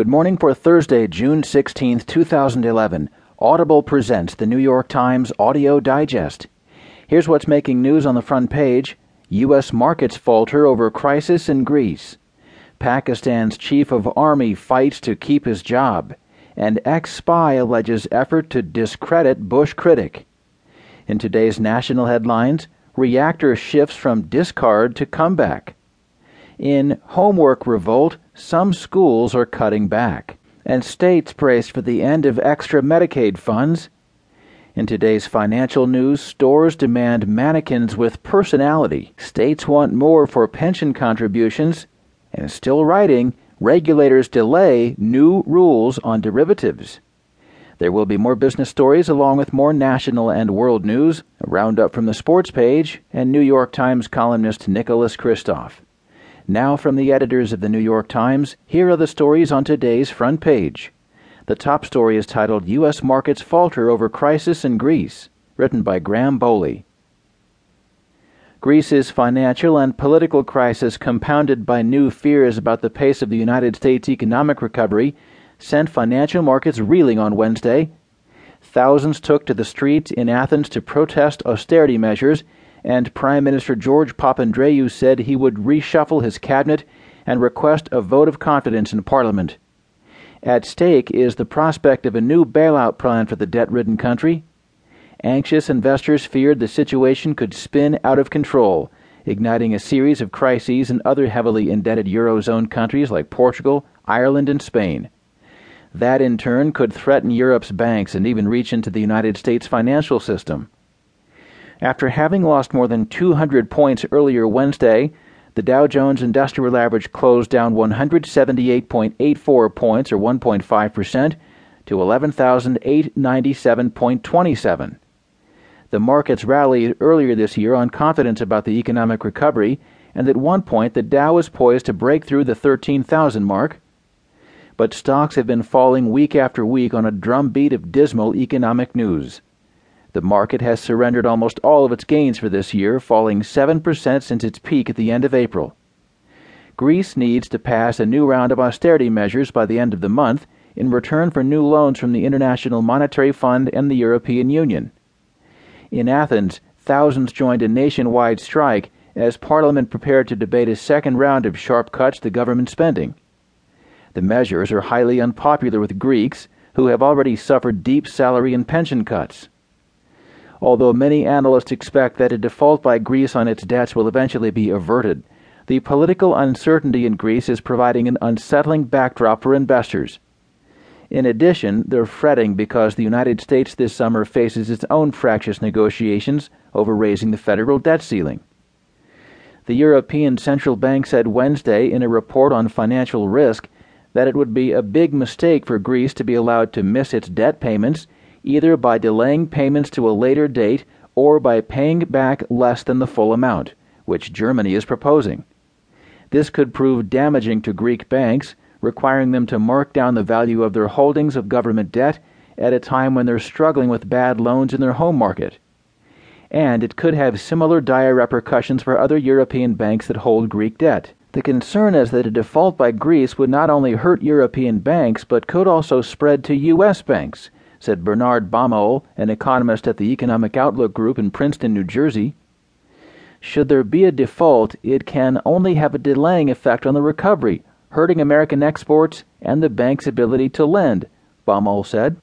Good morning for Thursday, June 16, 2011. Audible presents the New York Times Audio Digest. Here's what's making news on the front page U.S. markets falter over crisis in Greece. Pakistan's chief of army fights to keep his job. And ex spy alleges effort to discredit Bush critic. In today's national headlines, reactor shifts from discard to comeback. In homework revolt, some schools are cutting back, and states brace for the end of extra Medicaid funds. In today's financial news, stores demand mannequins with personality. States want more for pension contributions. And still writing, regulators delay new rules on derivatives. There will be more business stories along with more national and world news, a roundup from the sports page, and New York Times columnist Nicholas Kristof. Now, from the editors of the New York Times, here are the stories on today's front page. The top story is titled U.S. Markets Falter Over Crisis in Greece, written by Graham Bowley. Greece's financial and political crisis, compounded by new fears about the pace of the United States economic recovery, sent financial markets reeling on Wednesday. Thousands took to the streets in Athens to protest austerity measures and Prime Minister George Papandreou said he would reshuffle his cabinet and request a vote of confidence in Parliament. At stake is the prospect of a new bailout plan for the debt ridden country. Anxious investors feared the situation could spin out of control, igniting a series of crises in other heavily indebted Eurozone countries like Portugal, Ireland, and Spain. That in turn could threaten Europe's banks and even reach into the United States financial system. After having lost more than 200 points earlier Wednesday, the Dow Jones Industrial Average closed down 178.84 points, or 1.5%, to 11,897.27. The markets rallied earlier this year on confidence about the economic recovery, and at one point the Dow was poised to break through the 13,000 mark. But stocks have been falling week after week on a drumbeat of dismal economic news. The market has surrendered almost all of its gains for this year, falling 7% since its peak at the end of April. Greece needs to pass a new round of austerity measures by the end of the month in return for new loans from the International Monetary Fund and the European Union. In Athens, thousands joined a nationwide strike as Parliament prepared to debate a second round of sharp cuts to government spending. The measures are highly unpopular with Greeks, who have already suffered deep salary and pension cuts although many analysts expect that a default by Greece on its debts will eventually be averted. The political uncertainty in Greece is providing an unsettling backdrop for investors. In addition, they're fretting because the United States this summer faces its own fractious negotiations over raising the federal debt ceiling. The European Central Bank said Wednesday in a report on financial risk that it would be a big mistake for Greece to be allowed to miss its debt payments either by delaying payments to a later date or by paying back less than the full amount, which Germany is proposing. This could prove damaging to Greek banks, requiring them to mark down the value of their holdings of government debt at a time when they're struggling with bad loans in their home market. And it could have similar dire repercussions for other European banks that hold Greek debt. The concern is that a default by Greece would not only hurt European banks, but could also spread to U.S. banks, said Bernard Baumohl, an economist at the Economic Outlook Group in Princeton, New Jersey. Should there be a default, it can only have a delaying effect on the recovery, hurting American exports and the bank's ability to lend, Baumohl said.